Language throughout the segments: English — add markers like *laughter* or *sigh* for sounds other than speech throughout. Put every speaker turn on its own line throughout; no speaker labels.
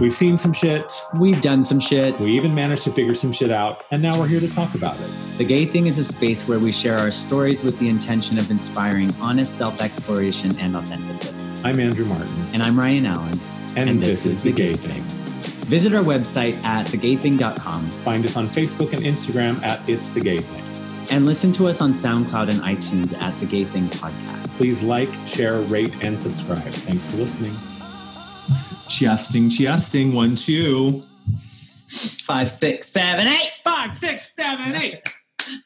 We've seen some shit.
We've done some shit.
We even managed to figure some shit out, and now we're here to talk about it.
The Gay Thing is a space where we share our stories with the intention of inspiring honest self exploration and authenticity.
I'm Andrew Martin.
And I'm Ryan Allen.
And, and this, this, is The Gay, Gay thing.
thing. Visit our website at thegaything.com.
Find us on Facebook and Instagram at It's The Gay Thing.
And listen to us on SoundCloud and iTunes at The Gay Thing Podcast.
Please like, share, rate, and subscribe. Thanks for listening. Chiesting, chiesting, one, two.
Five, six, seven, eight.
Five, six, seven, eight.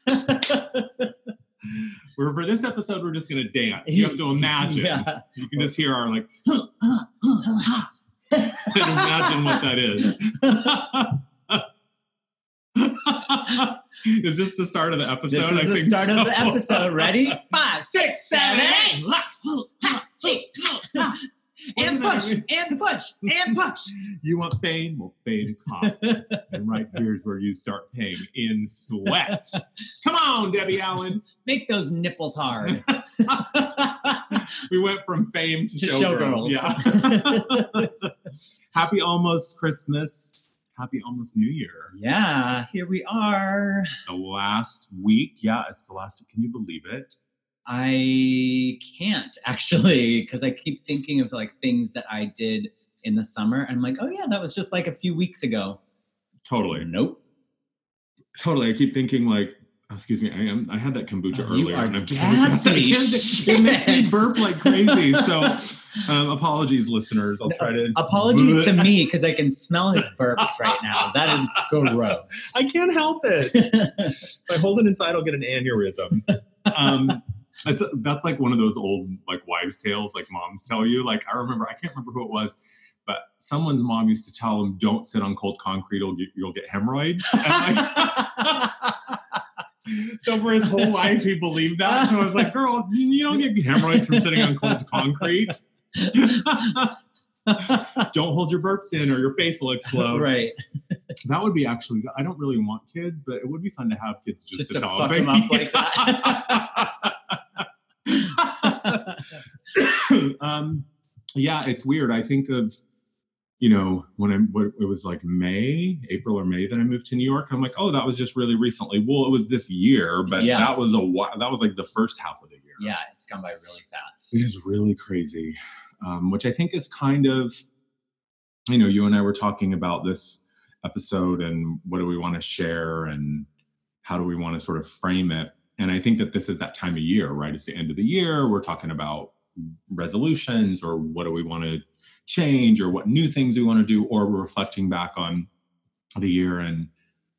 *laughs* we're, for this episode, we're just going to dance. You have to *laughs* imagine. Yeah. You can just hear our like, *laughs* imagine what that is. is this the start of the episode?
This is I the start so. of the episode. Ready? Five, six, seven, eight and push, and push, and push. *laughs*
You want fame? Well, fame costs. and right here's where you start paying in sweat. Come on, Debbie Allen.
Make those nipples hard. *laughs* *laughs*
we went from fame to,
to
showgirls.
Show
yeah. Happy almost Christmas. Happy almost New Year.
Yeah, here we are.
The last week. Yeah, it's the last. week. Can you believe it?
I can't *laughs* actually because I keep thinking of like things that I did in the summer and I'm like, oh yeah, that was just like a few weeks ago.
Totally.
Nope.
Totally. I keep thinking like, oh, excuse me, I am I had that kombucha
oh,
earlier.
You are
and I'm
gassy.
it makes me burp like crazy. So *laughs* um, apologies, listeners. I'll try to
apologies to *laughs* me because I can smell his burps right now. That is gross.
I can't help it. if I hold it inside, I'll get an aneurysm. Um, it's that's like one of those old like wives' tales, like moms tell you. Like I remember, I can't remember who it was, but someone's mom used to tell them, "Don't sit on cold concrete; you'll get, you'll get hemorrhoids." Like, *laughs* so for his whole life, he believed that. So I was like, "Girl, you don't get hemorrhoids from sitting on cold concrete." *laughs* don't hold your burps in or your face will explode.
Right.
That would be actually. I don't really want kids, but it would be fun to have kids just,
just
to,
to fuck
them,
up like *laughs* that. *coughs*
um, yeah, it's weird. I think of, you know, when I, when it was like May, April or May that I moved to New York. I'm like, oh, that was just really recently. Well, it was this year, but
Yeah.
that was a while. That was like the first half of the year.
yeah, it's gone by really fast.
It is really crazy, um, which I think is kind of, you know, you and I were talking about this episode and what do we want to share and how do we want to sort of frame it. And I think that this is that time of year, right? It's the end of the year. We're talking about resolutions or what do we want to change or what new things we want to do, or we're reflecting back on the year and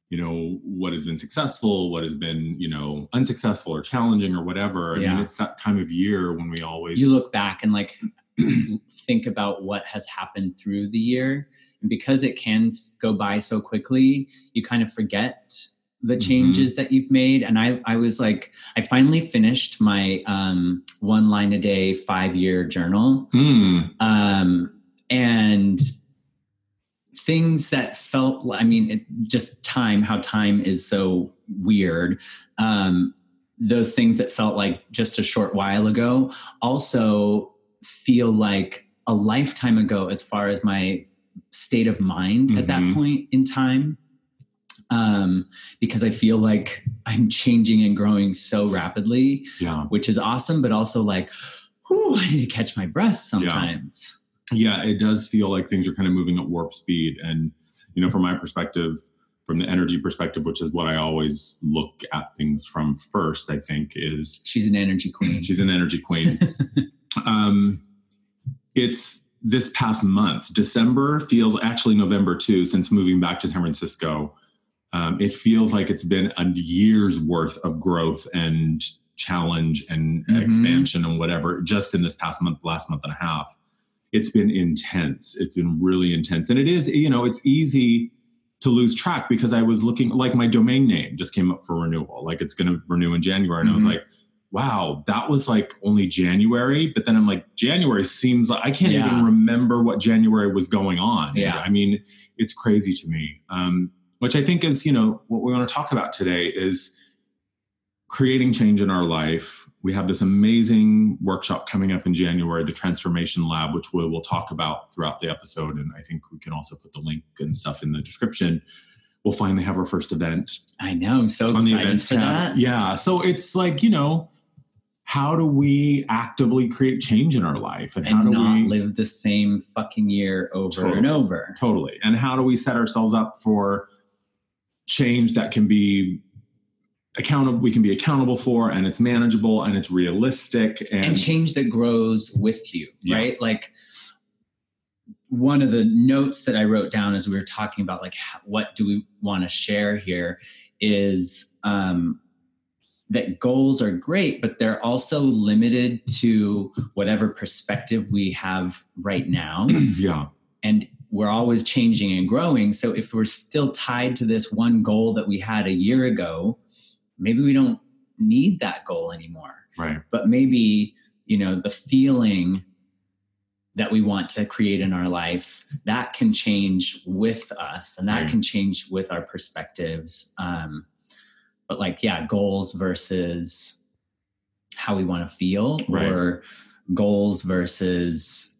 you know what has been successful what has been you know unsuccessful or challenging or whatever i
Yeah.
mean it's that time of year when we always
You look back and like *clears throat* think about what has happened through the year. And because it can go by so quickly, you kind of forget the
Mhm.
changes that you've made. And I, I was like, I finally finished my um, one line a day, five year journal.
Hmm.
um, and things that felt i mean it, just time how time is so weird um, those things that felt like just a short while ago also feel like a lifetime ago as far as my state of mind at that
Mhm.
point in time um, because i feel like i'm changing and growing so rapidly
yeah
which is awesome, but also like, whew, I need to catch my breath sometimes.
yeah it does feel like things are kind of moving at warp speed and you know from my perspective from the energy perspective which is what i always look at things from first i think is
She's an energy queen.
she's an energy queen *laughs* um it's this past month december feels actually november too since moving back to san francisco um, it feels like it's been a year's worth of growth and challenge and
Mhm.
expansion and whatever just in this past month last month and a half it's been intense it's been really intense and it is you know it's easy to lose track because i was looking like my domain name just came up for renewal like it's going to renew in january and i was
Mhm.
like wow that was like only january but then i'm like january seems like i can't
Yeah.
even remember what january was going on
Yeah.
i mean it's crazy to me um, which i think is you know what we want to talk about today is creating change in our life we have this amazing workshop coming up in January, the Transformation Lab, which we will talk about throughout the episode. And I think we can also put the link and stuff in the description. We'll finally have our first event.
I know. I'm so excited for that.
Yeah. So it's like, you know, how do we actively create change in our life
and,
how do
not
we
live the same fucking year over
Totally.
and over.
totally and how do we set ourselves up for change that can be accountable we can be accountable for and it's manageable and it's realistic and,
and change that grows with you,
Yeah.
right? Like one of the notes that I wrote down as we were talking about like what do we want to share here is um, that goals are great, but they're also limited to whatever perspective we have right now. *clears throat*
yeah
and we're always changing and growing. So if we're still tied to this one goal that we had a year ago, maybe we don't need that goal anymore.
right
But maybe, you know, the feeling that we want to create in our life that can change with us and that
Right.
can change with our perspectives um but like yeah goals versus how we want to feel
Right.
or goals versus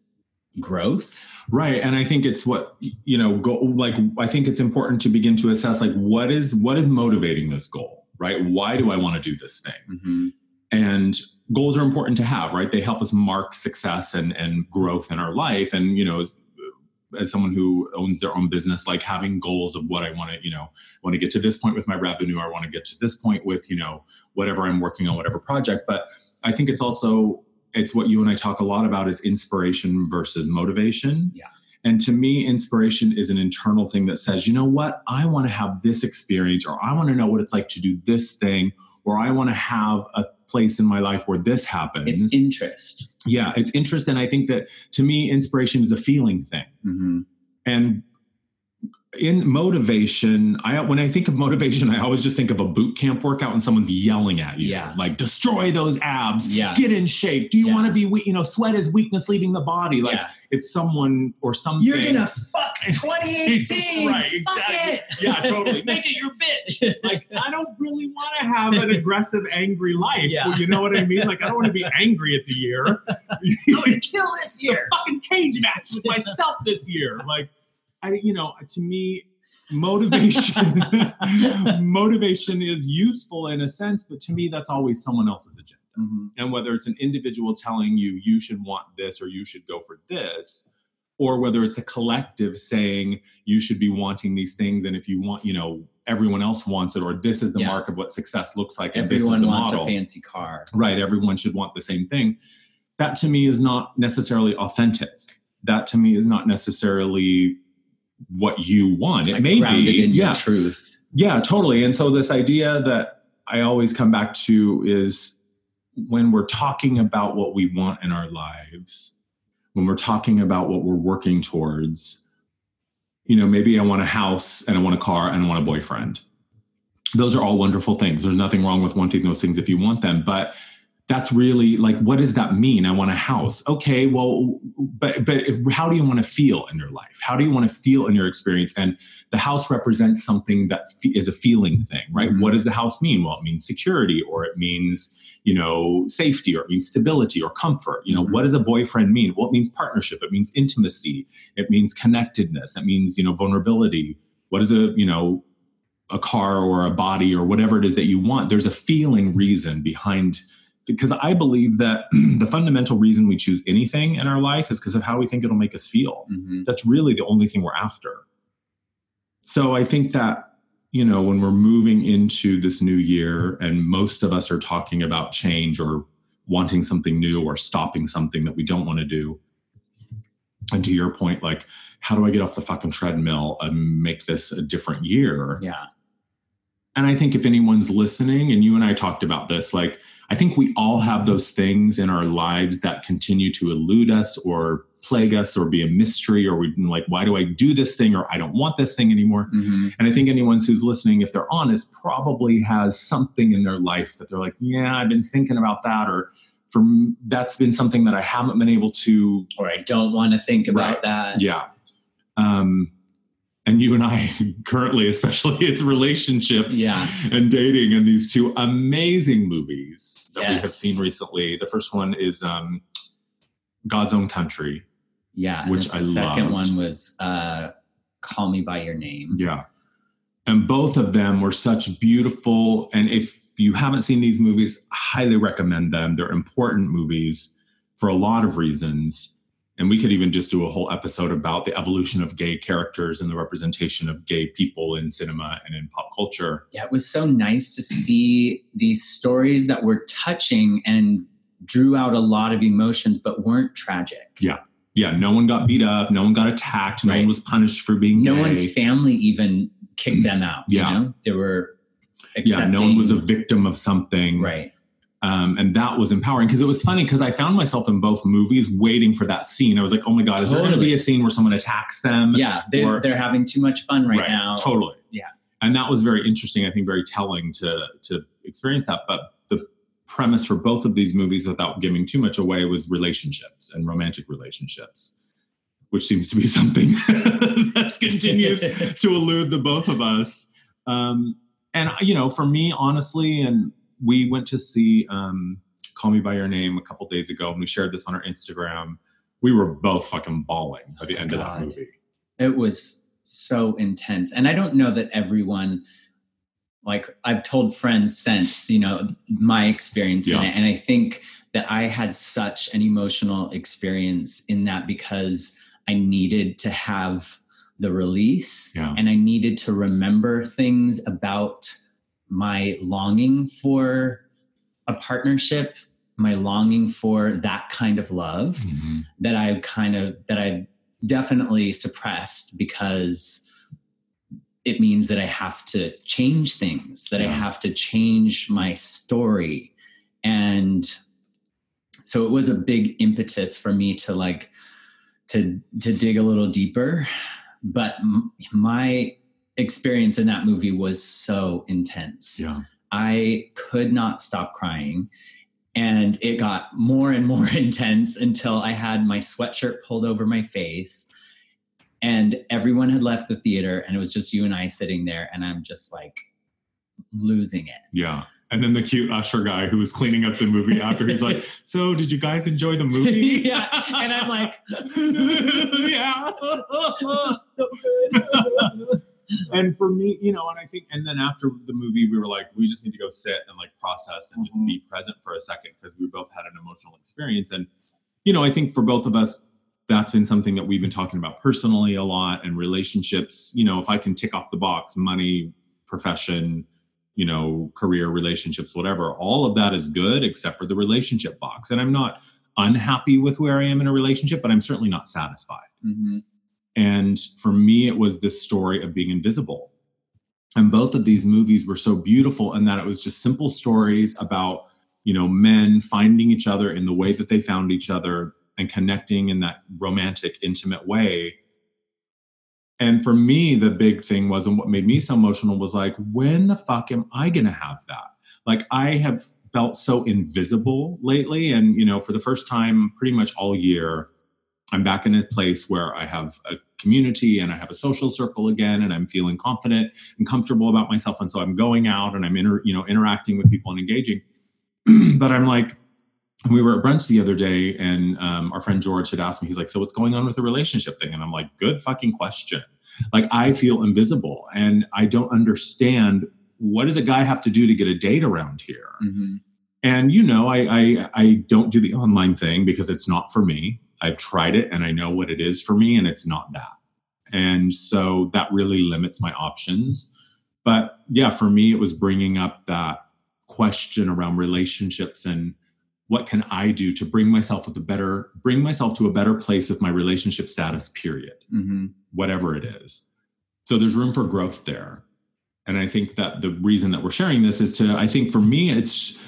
growth?
Right and i think it's what you know go like i think it's important to begin to assess like what is what is motivating this goal right? Why do i want to do this thing?
Mhm.
and goals are important to have right? They help us mark success and and growth in our life and you know as, as someone who owns their own business like having goals of what i want to you know want to get to this point with my revenue i want to get to this point with you know whatever i'm working on whatever project but i think it's also it's what you and i talk a lot about is inspiration versus motivation.
Yeah.
and to me inspiration is an internal thing that says you know what? I want to have this experience or i want to know what it's like to do this thing or i want to have a place in my life where this happens
it's interest.
Yeah it's interest. And i think that to me inspiration is a feeling thing.
Mm-hmm.
and in motivation i when i think of motivation *laughs* i always just think of a boot camp workout and someone's yelling at you
Yeah.
like destroy those abs
Yeah.
get in shape do you
Yeah.
want to be weak you know sweat is weakness leaving the body like
yeah.
it's someone or something
You're gonna fuck 2018.
Right,
Fuck
exactly.
it.
yeah totally *laughs* make it your bitch *laughs* like i don't really want to have an aggressive angry life
Yeah.
you know what i mean like i don't want to be angry at the year
I'm gonna kill this
the
year.
fucking cage match with myself this year. Like, I, you know, to me, motivation, *laughs* motivation is useful in a sense, but to me, that's always someone else's agenda.
Mhm.
And whether it's an individual telling you you should want this or you should go for this, or whether it's a collective saying you should be wanting these things, and if you want, you know, everyone else wants it, or this is the
Yeah.
mark of what success looks like. and this is
Everyone wants
model
a fancy car.
right everyone should want the same thing that to me is not necessarily authentic that to me is not necessarily what you want. It
Like
may be
in
yeah.
truth.
yeah totally. And so this idea that i always come back to is when we're talking about what we want in our lives when we're talking about what we're working towards you know maybe i want a house and i want a car and i want a boyfriend. Those are all wonderful things. There's nothing wrong with wanting those things if you want them but that's really like what does that mean? I want a house. Okay well but but how do you want to feel in your life? How do you want to feel in your experience? And the house represents something that is a feeling thing right?
Mhm.
what does the house mean? Well it means security or it means you know safety or it means stability or comfort. You know
Mhm.
what does a boyfriend mean? Well it means partnership. It means intimacy. It means connectedness. It means you know vulnerability. What is a you know a car or a body or whatever it is that you want? There's a feeling reason behind because i believe that *clears throat* the fundamental reason we choose anything in our life is because of how we think it'll make us feel
Mhm.
that's really the only thing we're after so i think that you know when we're moving into this new year and most of us are talking about change or wanting something new or stopping something that we don't want to do and to your point like how do i get off the fucking treadmill and make this a different year
Yeah.
and I think if anyone's listening, and you and I talked about this, like I think we all have those things in our lives that continue to elude us or plague us or be a mystery, or we like, why do I do this thing? Or I don't want this thing anymore.
Mhm.
And I think anyone who's listening, if they're honest, probably has something in their life that they're like, yeah, I've been thinking about that, or for that's been something that I haven't been able to
Or I don't want to think about
Right.
that.
yeah. Um, and you and I *laughs* currently, especially, it's relationships
Yeah.
and dating and these two amazing movies that we have seen recently. The first one is um, God's Own Country.
Yeah.
Which
the
I
second
loved.
one was uh, Call Me By Your Name.
Yeah. And both of them were such beautiful. And if you haven't seen these movies, I highly recommend them. They're important movies for a lot of reasons. And we could even just do a whole episode about the evolution of gay characters and the representation of gay people in cinema and in pop culture.
Yeah, it was so nice to see these stories that were touching and drew out a lot of emotions, but weren't tragic.
Yeah. Yeah, no one got beat up, no one got attacked, no
Right.
one was punished for being
No
gay.
one's family even kicked them out.
Yeah.
You know, they were
yeah, no one was a victim of something.
right.
Um, and that was empowering because it was funny because I found myself in both movies waiting for that scene. I was like, oh my god, is there going to be a scene where someone attacks them?
Yeah, they're,
or-
they're having too much fun right, now.
Totally.
Yeah.
And that was very interesting. I think very telling to to experience that. But the premise for both of these movies, without giving too much away, was relationships and romantic relationships, which seems to be *laughs* something that continues *laughs* to elude the both of us. Um, and you know, for me, honestly, and we went to see um, "Call Me by Your Name" a couple days ago, and we shared this on our Instagram. We were both fucking bawling by the end of that movie.
It was so intense. And I don't know that everyone, like I've told friends since, you know, my experience
Yeah.
in it. And I think that I had such an emotional experience in that because I needed to have the release
Yeah.
and I needed to remember things about my longing for a partnership, my longing for that kind of love mm-hmm. that I kind of that I definitely suppressed because it means that I have to change things, that I have to change my story. And so it was a big impetus for me to like to to dig a little deeper, but my experience in that movie was so intense.
Yeah.
I could not stop crying. And it got more and more *laughs* intense until I had my sweatshirt pulled over my face and everyone had left the theater and it was just you and I sitting there and I'm just like losing it.
Yeah. And then the cute usher guy who was cleaning up the movie after he's like, *laughs* So did you guys enjoy the movie? *laughs*
yeah. And I'm like,
yeah.
so good.
And for me, you know, and I think, and then after the movie, we were like, we just need to go sit and like process and just
Mhm.
be present for a second because we both had an emotional experience. And, you know, I think for both of us, that's been something that we've been talking about personally a lot and relationships. You know, if I can tick off the box, money, profession, you know, career, relationships, whatever, all of that is good except for the relationship box. And I'm not unhappy with where I am in a relationship, but I'm certainly not satisfied.
Mhm.
And for me, it was this story of being invisible. And both of these movies were so beautiful in that it was just simple stories about, you know, men finding each other in the way that they found each other and connecting in that romantic, intimate way. And for me, the big thing was, and what made me so emotional was like, when the fuck am I going to have that? Like, I have felt so invisible lately. And, you know, for the first time pretty much all year, I'm back in a place where I have a community and I have a social circle again, and I'm feeling confident and comfortable about myself. And so I'm going out and I'm inter, you know, interacting with people and engaging. *clears throat* but I'm like, we were at brunch the other day, and um, our friend George had asked me, he's like, "So what's going on with the relationship thing?" And I'm like, "Good fucking question." Like I feel invisible, and I don't understand what does a guy have to do to get a date around here.
Mhm.
And you know, I, I I don't do the online thing because it's not for me. I've tried it and I know what it is for me, and it's not that. And so that really limits my options. But yeah, for me, it was bringing up that question around relationships and what can I do to bring myself with a better, bring myself to a better place with my relationship status. Period
Mhm.
whatever it is. So there's room for growth there. And I think that the reason that we're sharing this is to, I think for me, it's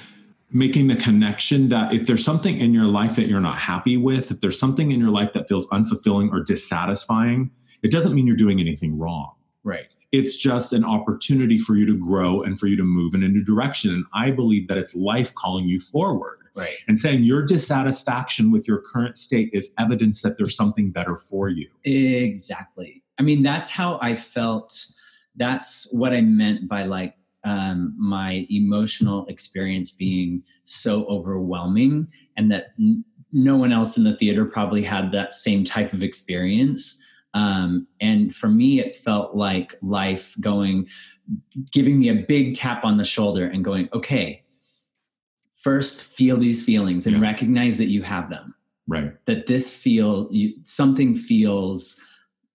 making the connection that if there's something in your life that you're not happy with, if there's something in your life that feels unfulfilling or dissatisfying, it doesn't mean you're doing anything wrong.
Right.
It's just an opportunity for you to grow and for you to move in a new direction. And I believe that it's life calling you forward
Right.
and saying your dissatisfaction with your current state is evidence that there's something better for you.
Exactly. I mean, that's how I felt. That's what I meant by like um, my emotional experience being so overwhelming, and that n- no one else in the theater probably had that same type of experience. Um, and for me, it felt like life going, giving me a big tap on the shoulder and going, okay, first feel these feelings and
Yeah.
recognize that you have them
Right.
that this feels you, something feels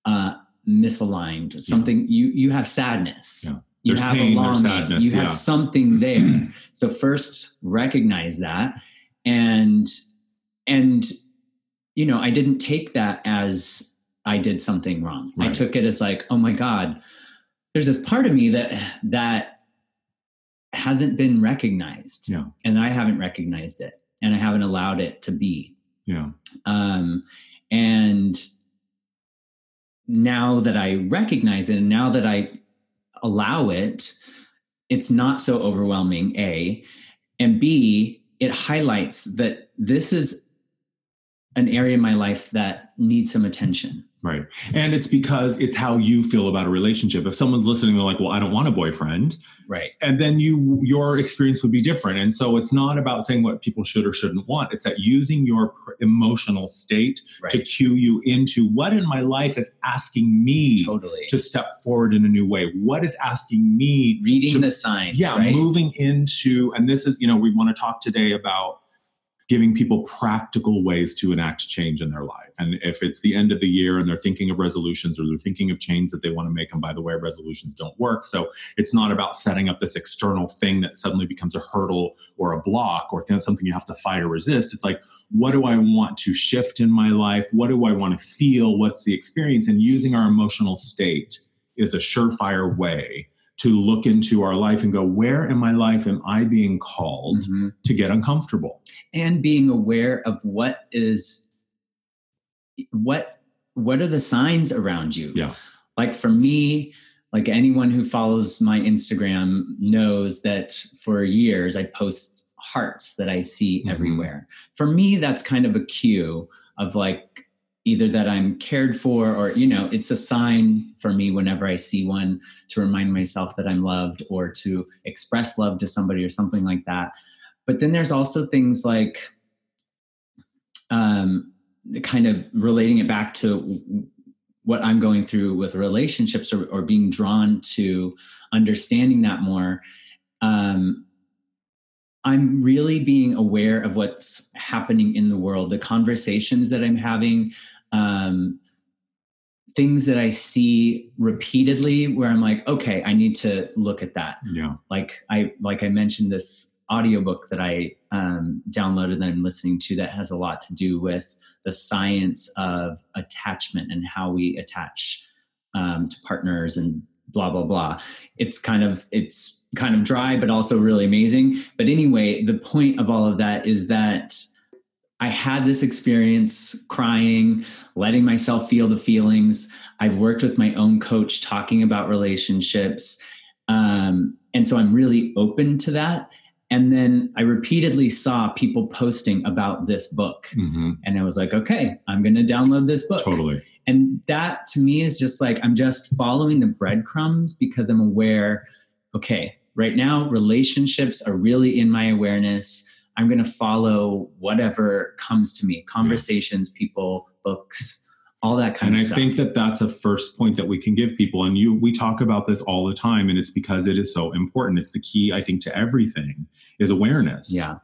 uh, misaligned. Something you you have sadness.
Yeah.
You
There's
have
pain,
a longing.
sadness,
you have
yeah.
something there. *clears throat* so first recognize that, and and you know I didn't take that as I did something wrong. I took it as like, oh my god, there's this part of me that that hasn't been recognized,
Yeah.
and I haven't recognized it, and I haven't allowed it to be
Yeah.
um, and now that i recognize it and now that i allow it it's not so overwhelming a. And b it highlights that this is an area in my life that needs some attention
Right. And it's because it's how you feel about a relationship. If someone's listening, they're like, well, I don't want a boyfriend.
right
And then you your experience would be different. And so it's not about saying what people should or shouldn't want. It's that using your pr- emotional state to cue you into what in my life is asking me
totally
to step forward in a new way. What is asking me
reading
to
the signs
yeah
right?
moving into and this is you know we want to talk today about giving people practical ways to enact change in their life. And if it's the end of the year and they're thinking of resolutions or they're thinking of change that they want to make and by the way resolutions don't work. So it's not about setting up this external thing that suddenly becomes a hurdle or a block or something you have to fight or resist. It's like what do i want to shift in my life? What do i want to feel? What's the experience? And using our emotional state is a surefire way to look into our life and go, where in my life am I being called
Mhm.
to get uncomfortable?
and being aware of what is what what are the signs around you
Yeah.
like for me like anyone who follows my instagram knows that for years i post hearts that i see
Mhm.
everywhere for me that's kind of a cue of like either that i'm cared for or you know it's a sign for me whenever i see one to remind myself that i'm loved or to express love to somebody or something like that but then there's also things like um, kind of relating it back to what I'm going through with relationships or, or being drawn to understanding that more. Um, I'm really being aware of what's happening in the world, the conversations that I'm having, um, things that I see repeatedly where I'm like, okay, I need to look at that
Yeah.
like i like i mentioned this audiobook that i um, downloaded that i'm listening to that has a lot to do with the science of attachment and how we attach um, to partners and blah blah blah it's kind of it's kind of dry but also really amazing but anyway the point of all of that is that i had this experience crying letting myself feel the feelings i've worked with my own coach talking about relationships um, and so I'm really open to that. And then I repeatedly saw people posting about this book.
hmm
And I was like, okay, I'm going to download this book.
Totally.
And that to me is just like, I'm just following the breadcrumbs because I'm aware, okay, right now, relationships are really in my awareness. I'm going to follow whatever comes to me conversations, people, books, all that kind.
And
of
I
stuff.
think that that's a first point that we can give people. And you, we talk about this all the time, and it's because it is so important. It's the key, I think, to everything is awareness.
yeah.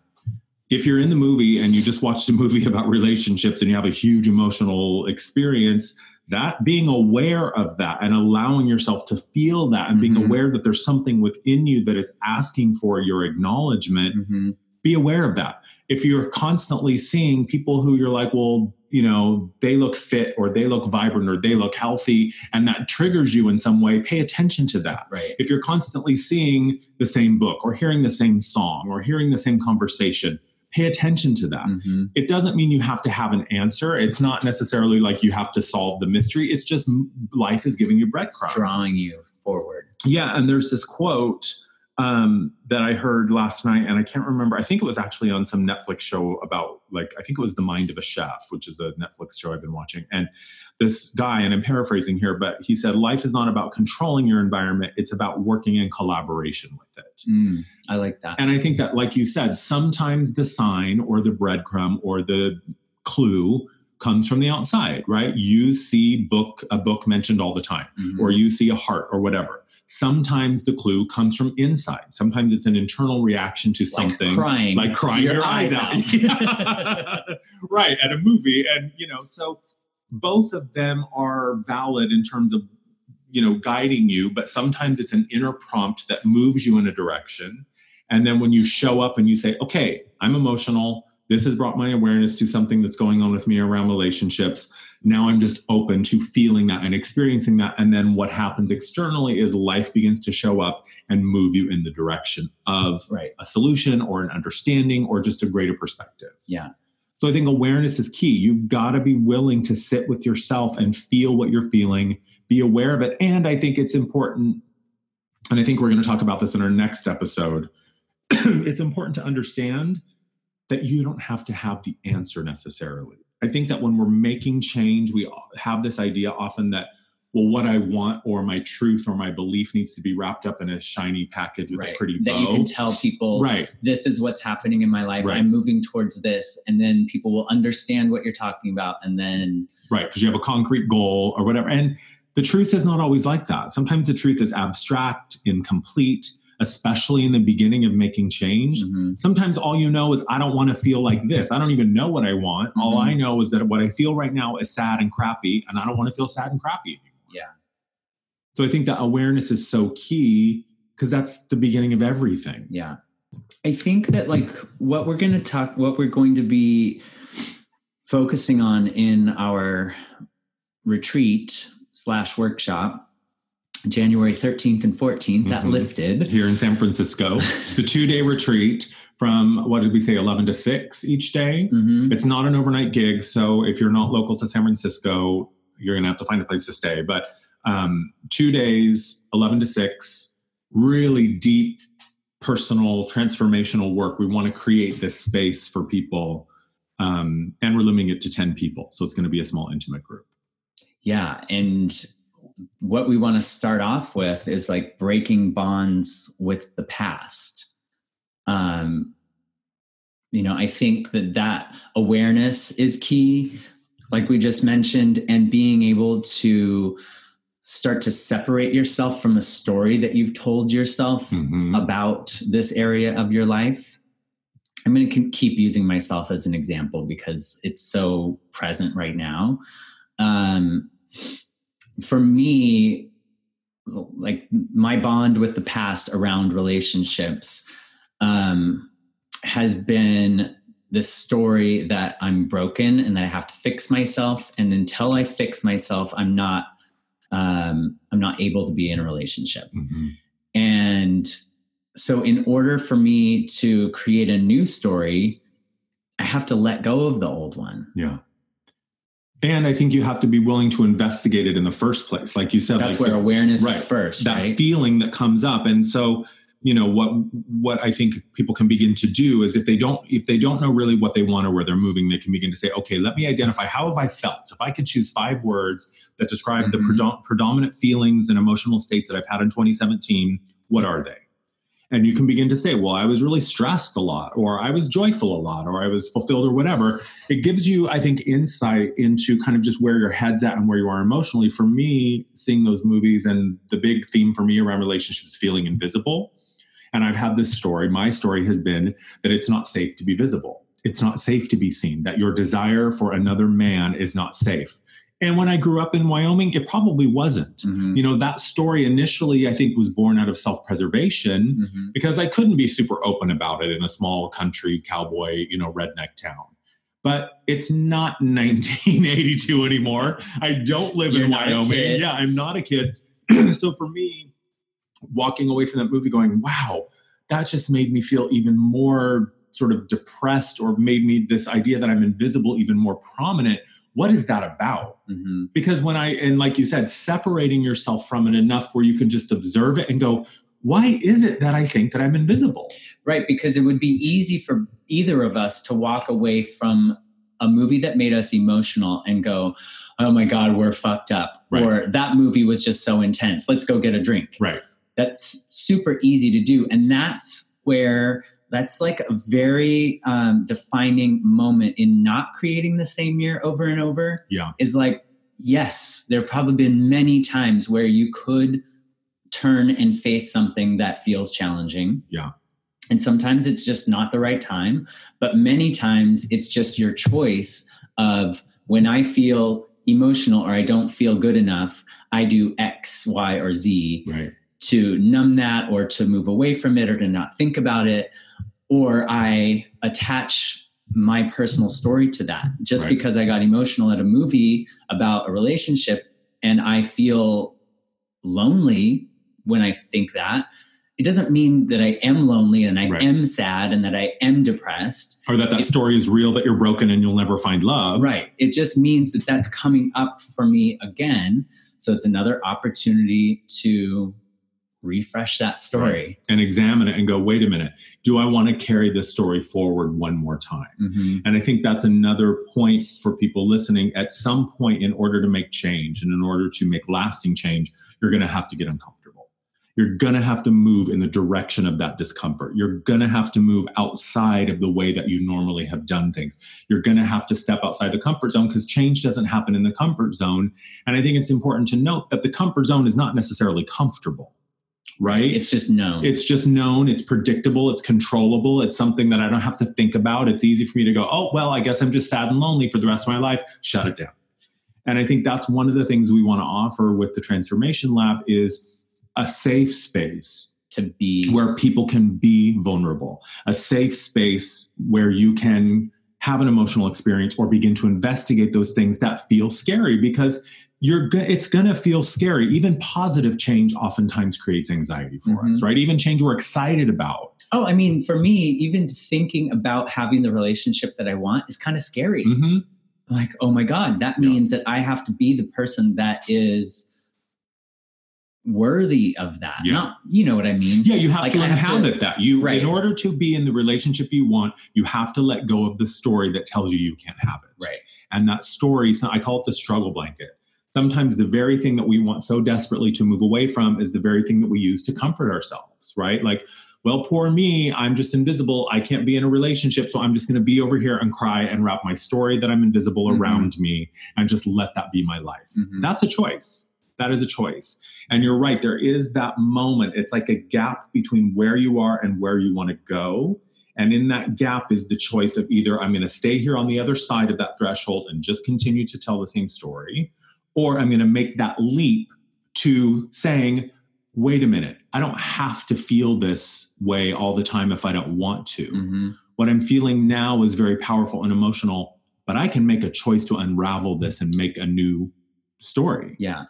if you're in the movie and you just watched a movie *laughs* about relationships and you have a huge emotional experience, that being aware of that and allowing yourself to feel that and being
Mhm.
aware that there's something within you that is asking for your acknowledgement,
Mhm.
be aware of that. If you're constantly seeing people who you're like, well, you know, they look fit or they look vibrant or they look healthy, and that triggers you in some way, pay attention to that
Right.
if you're constantly seeing the same book or hearing the same song or hearing the same conversation, pay attention to that.
Mhm.
It doesn't mean you have to have an answer. It's not necessarily like you have to solve the mystery. It's just life is giving you breadcrumbs.
Drawing you forward.
Yeah, and there's this quote um, that I heard last night, and I can't remember. I think it was actually on some Netflix show about, like, I think it was The Mind of a Chef, which is a Netflix show I've been watching. And this guy, and I'm paraphrasing here, but he said, Life is not about controlling your environment, it's about working in collaboration with it.
Mm, I like that.
And I think that, like you said, sometimes the sign or the breadcrumb or the clue comes from the outside, right? You see book a book mentioned all the time,
Mhm.
or you see a heart or whatever. Sometimes the clue comes from inside. Sometimes it's an internal reaction to something
like crying,
like crying your, eyes out. *laughs* right, at a movie. And, you know, so both of them are valid in terms of, you know, guiding you, but sometimes it's an inner prompt that moves you in a direction. And then when you show up and you say, okay, I'm emotional, this has brought my awareness to something that's going on with me around relationships. Now I'm just open to feeling that and experiencing that. And then what happens externally is life begins to show up and move you in the direction of
right.
a solution or an understanding or just a greater perspective.
Yeah.
So I think awareness is key. You've got to be willing to sit with yourself and feel what you're feeling, be aware of it. And I think it's important, and I think we're going to talk about this in our next episode. *clears throat* it's important to understand that you don't have to have the answer necessarily. I think that when we're making change, we have this idea often that, well, what I want or my truth or my belief needs to be wrapped up in a shiny package with
right.
a pretty bow.
that you can tell people
right.
this is what's happening in my life.
Right.
I'm moving towards this. And then people will understand what you're talking about. And then
Right, because you have a concrete goal or whatever. And the truth is not always like that. Sometimes the truth is abstract, incomplete, especially in the beginning of making change.
Mhm.
Sometimes all you know is, I don't want to feel like this. I don't even know what I want. All
Mhm.
I know is that what I feel right now is sad and crappy, and I don't want to feel sad and crappy anymore.
Yeah.
So I think that awareness is so key because that's the beginning of everything.
Yeah. I think that like what we're going to talk, what we're going to be focusing on in our retreat slash workshop, January 13th and 14th, that
Mhm.
lifted.
Here in San Francisco, it's a two day retreat from what did we say, 11 to 6 each day.
Mhm.
It's not an overnight gig, so if you're not local to San Francisco, you're going to have to find a place to stay. But um, two days, 11 to 6, really deep, personal, transformational work. We want to create this space for people, um, and we're limiting it to 10 people. So it's going to be a small, intimate group.
Yeah. And what we want to start off with is like breaking bonds with the past. Um, you know, I think that that awareness is key, like we just mentioned, and being able to start to separate yourself from a story that you've told yourself
Mhm.
about this area of your life. I'm going to keep using myself as an example because it's so present right now. Um, for me, like my bond with the past around relationships um, has been this story that I'm broken and that I have to fix myself. And until I fix myself, I'm not um, I'm not able to be in a relationship.
Mhm.
And so, in order for me to create a new story, I have to let go of the old one.
Yeah. And I think you have to be willing to investigate it in the first place. Like you said,
That's
like
where awareness
right.
is first,
that
right?
feeling that comes up and so you know what what i think people can begin to do is if they don't if they don't know really what they want or where they're moving they can begin to say okay let me identify how have i felt if i could choose five words that describe the
Mhm.
predom- predominant feelings and emotional states that i've had in 2017 what are they and you can begin to say well i was really stressed a lot or i was joyful a lot or i was fulfilled or whatever. It gives you i think insight into kind of just where your head's at and where you are emotionally. For me seeing those movies and the big theme for me around relationships feeling invisible. And i've had this story. My story has been that it's not safe to be visible. It's not safe to be seen. That your desire for another man is not safe and when i grew up in wyoming it probably wasn't
Mhm.
you know that story initially i think was born out of self-preservation
Mhm.
because I couldn't be super open about it in a small country cowboy, you know, redneck town. But it's not *laughs* 1982 anymore. I don't live
You're
in Wyoming. Yeah, I'm not a kid. *clears throat* so for me, walking away from that movie going, wow, that just made me feel even more sort of depressed or made me this idea that I'm invisible even more prominent. What is that about?
Mhm.
because when I and like you said, separating yourself from it enough where you can just observe it and go, why is it that I think that I'm invisible?
Right, because it would be easy for either of us to walk away from a movie that made us emotional and go, oh my God, we're fucked up.
Right.
Or that movie was just so intense. Let's go get a drink.
Right.
That's super easy to do. And that's where that's like a very um, defining moment in not creating the same year over and over.
Yeah.
Is like, yes, there have probably been many times where you could turn and face something that feels challenging.
Yeah.
And sometimes it's just not the right time, but many times it's just your choice of when I feel emotional or I don't feel good enough, I do X, Y, or Z
Right.
To numb that or to move away from it or to not think about it. Or I attach my personal story to that just
Right.
because I got emotional at a movie about a relationship and I feel lonely when I think that. It doesn't mean that I am lonely and I
Right.
am sad and that I am depressed.
Or that that story is real, that you're broken and you'll never find love.
Right. It just means that that's coming up for me again. So it's another opportunity to refresh that story.
And examine it and go, wait a minute, do I want to carry this story forward one more time?
Mhm.
And I think that's another point for people listening. At some point, in order to make change and in order to make lasting change, you're going to have to get uncomfortable. You're going to have to move in the direction of that discomfort. You're going to have to move outside of the way that you normally have done things. You're going to have to step outside the comfort zone because change doesn't happen in the comfort zone. And I think it's important to note that the comfort zone is not necessarily comfortable, right?
It's just known.
it's just known it's predictable it's controllable it's something that i don't have to think about it's easy for me to go oh well i guess i'm just sad and lonely for the rest of my life shut it down and i think that's one of the things we want to offer with the transformation lab is a safe space
to be
where people can be vulnerable a safe space where you can have an emotional experience or begin to investigate those things that feel scary because you're go- it's going to feel scary even positive change oftentimes creates anxiety for us
Mhm.
right even change we're excited about
Oh, I mean, for me, even thinking about having the relationship that I want is kind of scary.
Mhm.
Like, oh my God, that
Yeah.
means that I have to be the person that is worthy of that.
Yeah.
Not, you know what I mean?
yeah you have
Like,
to
I have to-
inhabit that you
Right.
in order to be in the relationship you want you have to let go of the story that tells you you can't have it
Right.
and that story so i call it the struggle blanket sometimes the very thing that we want so desperately to move away from is the very thing that we use to comfort ourselves right? Like well poor me i'm just invisible i can't be in a relationship so i'm just going to be over here and cry and wrap my story that i'm invisible
Mhm.
around me and just let that be my life.
Mhm.
that's a choice. That is a choice. And you're right there is that moment. It's like a gap between where you are and where you want to go. And in that gap is the choice of either I'm going to stay here on the other side of that threshold and just continue to tell the same story, or I'm going to make that leap to saying, wait a minute, I don't have to feel this way all the time if I don't want to.
Mhm.
What I'm feeling now is very powerful and emotional, but I can make a choice to unravel this and make a new story.
Yeah.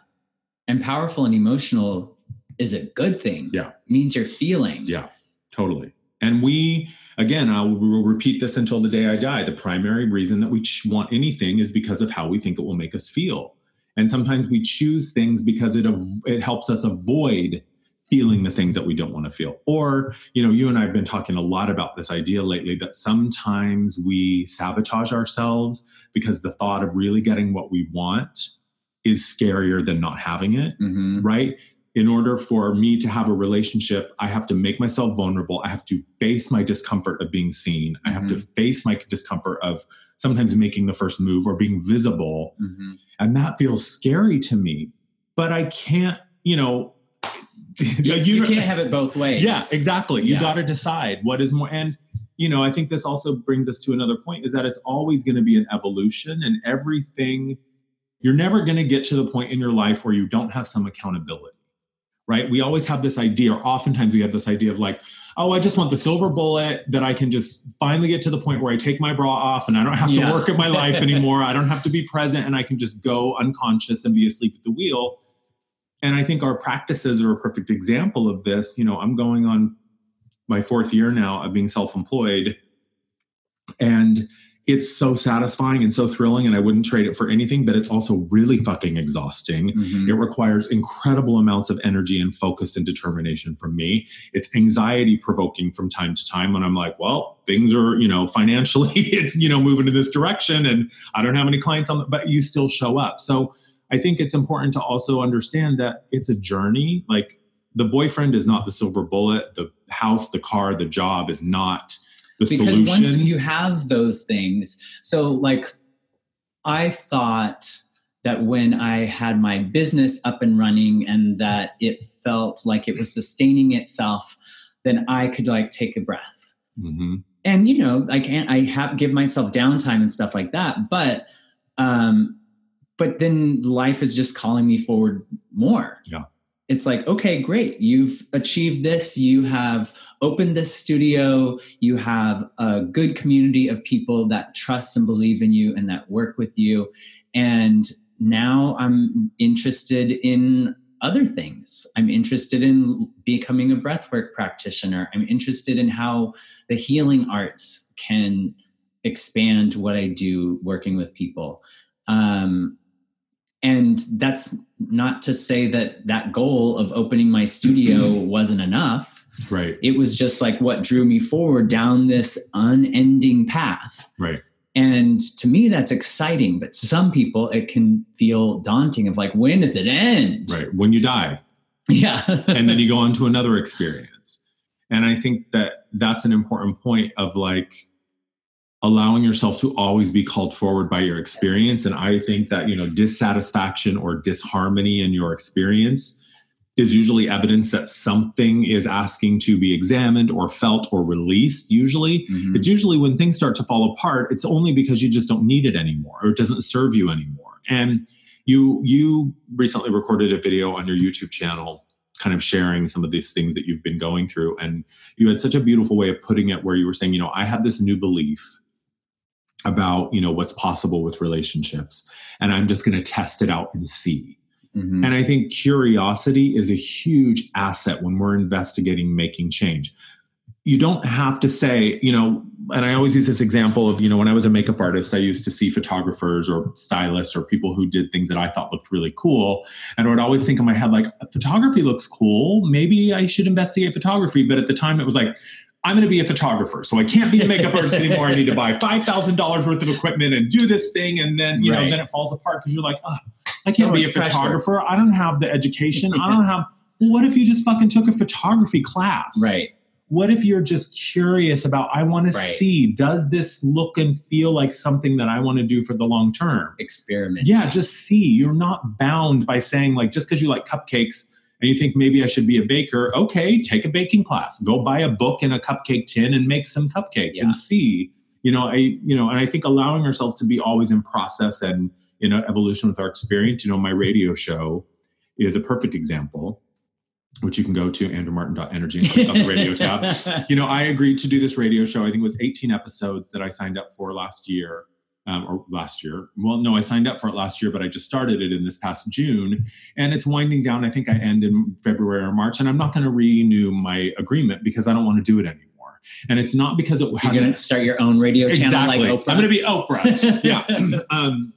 And powerful and emotional is a good thing.
Yeah.
It means you're feeling.
Yeah, totally. And we, again, I will repeat this until the day I die. The primary reason that we want anything is because of how we think it will make us feel. And sometimes we choose things because it it helps us avoid feeling the things that we don't want to feel. Or, you know, you and I have been talking a lot about this idea lately that sometimes we sabotage ourselves because the thought of really getting what we want is scarier than not having it
Mhm.
right? In order for me to have a relationship, I have to make myself vulnerable. I have to face my discomfort of being seen. I have to face my discomfort of sometimes making the first move or being visible.
Mhm.
And that feels scary to me. But I can't, you know,
You, *laughs* you can't have it both ways.
yeah, exactly. You
Yeah.
got to decide what is more. And, you know, I think this also brings us to another point is that it's always going to be an evolution and everything, you're never going to get to the point in your life where you don't have some accountability, right? We always have this idea, or oftentimes we have this idea of like, oh, I just want the silver bullet that I can just finally get to the point where I take my bra off and I don't have to
Yeah.
work at my life *laughs* anymore. I don't have to be present and I can just go unconscious and be asleep at the wheel. And I think our practices are a perfect example of this. You know, I'm going on my fourth year now of being self employed. And it's so satisfying and so thrilling and i wouldn't trade it for anything but it's also really fucking exhausting.
Mhm.
it requires incredible amounts of energy and focus and determination from me. It's anxiety provoking from time to time when i'm like well things are you know financially *laughs* it's you know moving in this direction and i don't have any clients on the, but you still show up. So i think it's important to also understand that it's a journey. Like the boyfriend is not the silver bullet. The house the car the job is not the
because
solution
once you have those things so like i thought that when i had my business up and running and that it felt like it was sustaining itself then i could like take a breath
Mhm.
and you know i can't i have give myself downtime and stuff like that but um but then life is just calling me forward more
Yeah.
It's like okay great. You've achieved this. You have opened this studio. You have a good community of people that trust and believe in you and that work with you. And now i'm interested in other things. I'm interested in becoming a breathwork practitioner. I'm interested in how the healing arts can expand what i do working with people. Um, and that's not to say that that goal of opening my studio *clears throat* wasn't enough.
Right.
It was just like what drew me forward down this unending path.
Right.
And to me that's exciting but to some people it can feel daunting of like when does it end?
Right. When you die.
Yeah. *laughs*
And then you go on to another experience. And i think that that's an important point of like allowing yourself to always be called forward by your experience. And i think that you know dissatisfaction or disharmony in your experience is usually evidence that something is asking to be examined or felt or released usually.
Mhm.
it's usually when things start to fall apart it's only because you just don't need it anymore or it doesn't serve you anymore. And you you recently recorded a video on your youtube channel kind of sharing some of these things that you've been going through. And you had such a beautiful way of putting it where you were saying you know i have this new belief about you know what's possible with relationships and i'm just going to test it out and see
Mhm.
and I think curiosity is a huge asset when we're investigating making change. You don't have to say, you know, and I always use this example of, you know, when I was a makeup artist, I used to see photographers or stylists or people who did things that I thought looked really cool. And I would always think in my head, like, photography looks cool. Maybe I should investigate photography. But at the time, it was like, I'm going to be a photographer. So I can't be a makeup artist *laughs* anymore. I need to buy $5,000 worth of equipment and do this thing. And then, you know, then it falls apart because you're like, oh, I can't be a
pressure.
photographer. I don't have the education. I don't *laughs* have. Well, what if you just fucking took a photography class?
right
What if you're just curious about, I want to see, does this look and feel like something that I want to do for the long term?
experiment
Yeah, just see. You're not bound by saying, like, just because you like cupcakes and you think maybe I should be a baker, okay, take a baking class. Go buy a book and a cupcake tin and make some cupcakes
Yeah.
and see. You know, I you know, and I think allowing ourselves to be always in process and in a evolution with our experience. You know, my radio show is a perfect example, which you can go to andrewmartin.energy and click on the radio tab *laughs* you know, I agreed to do this radio show. I think it was 18 episodes that I signed up for last year, um, or last year. Well, no, I signed up for it last year, but I just started it in this past June, and it's winding down. I think I end in February or March, and I'm not going to renew my agreement because I don't want to do it anymore. And it's not because it
you're gonna start your own radio channel like
exactly.
oprah
I'm going to be Oprah. *laughs* yeah. Um,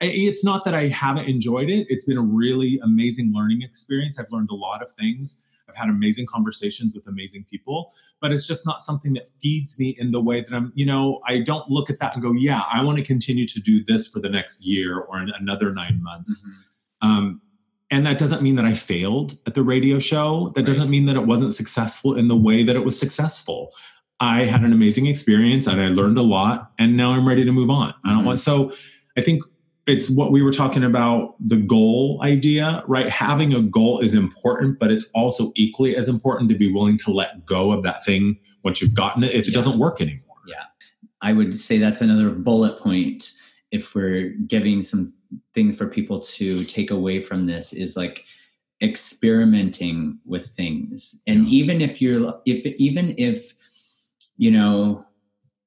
it's not that I haven't enjoyed it. It's been a really amazing learning experience. I've learned a lot of things. I've had amazing conversations with amazing people, but it's just not something that feeds me in the way that I'm, you know, I don't look at that and go, yeah, I want to continue to do this for the next year or in another nine months.
Mhm.
Um, and that doesn't mean that I failed at the radio show. That
Right.
doesn't mean that it wasn't successful in the way that it was successful. I had an amazing experience and I learned a lot, and now I'm ready to move on. I don't want so. I think it's what we were talking about the goal idea, right? Having a goal is important, but it's also equally as important to be willing to let go of that thing once you've gotten it if it
Yeah.
doesn't work anymore. Yeah.
I would say that's another bullet point if we're giving some things for people to take away from this is like experimenting with things. And
Yeah.
even if you're if even if you know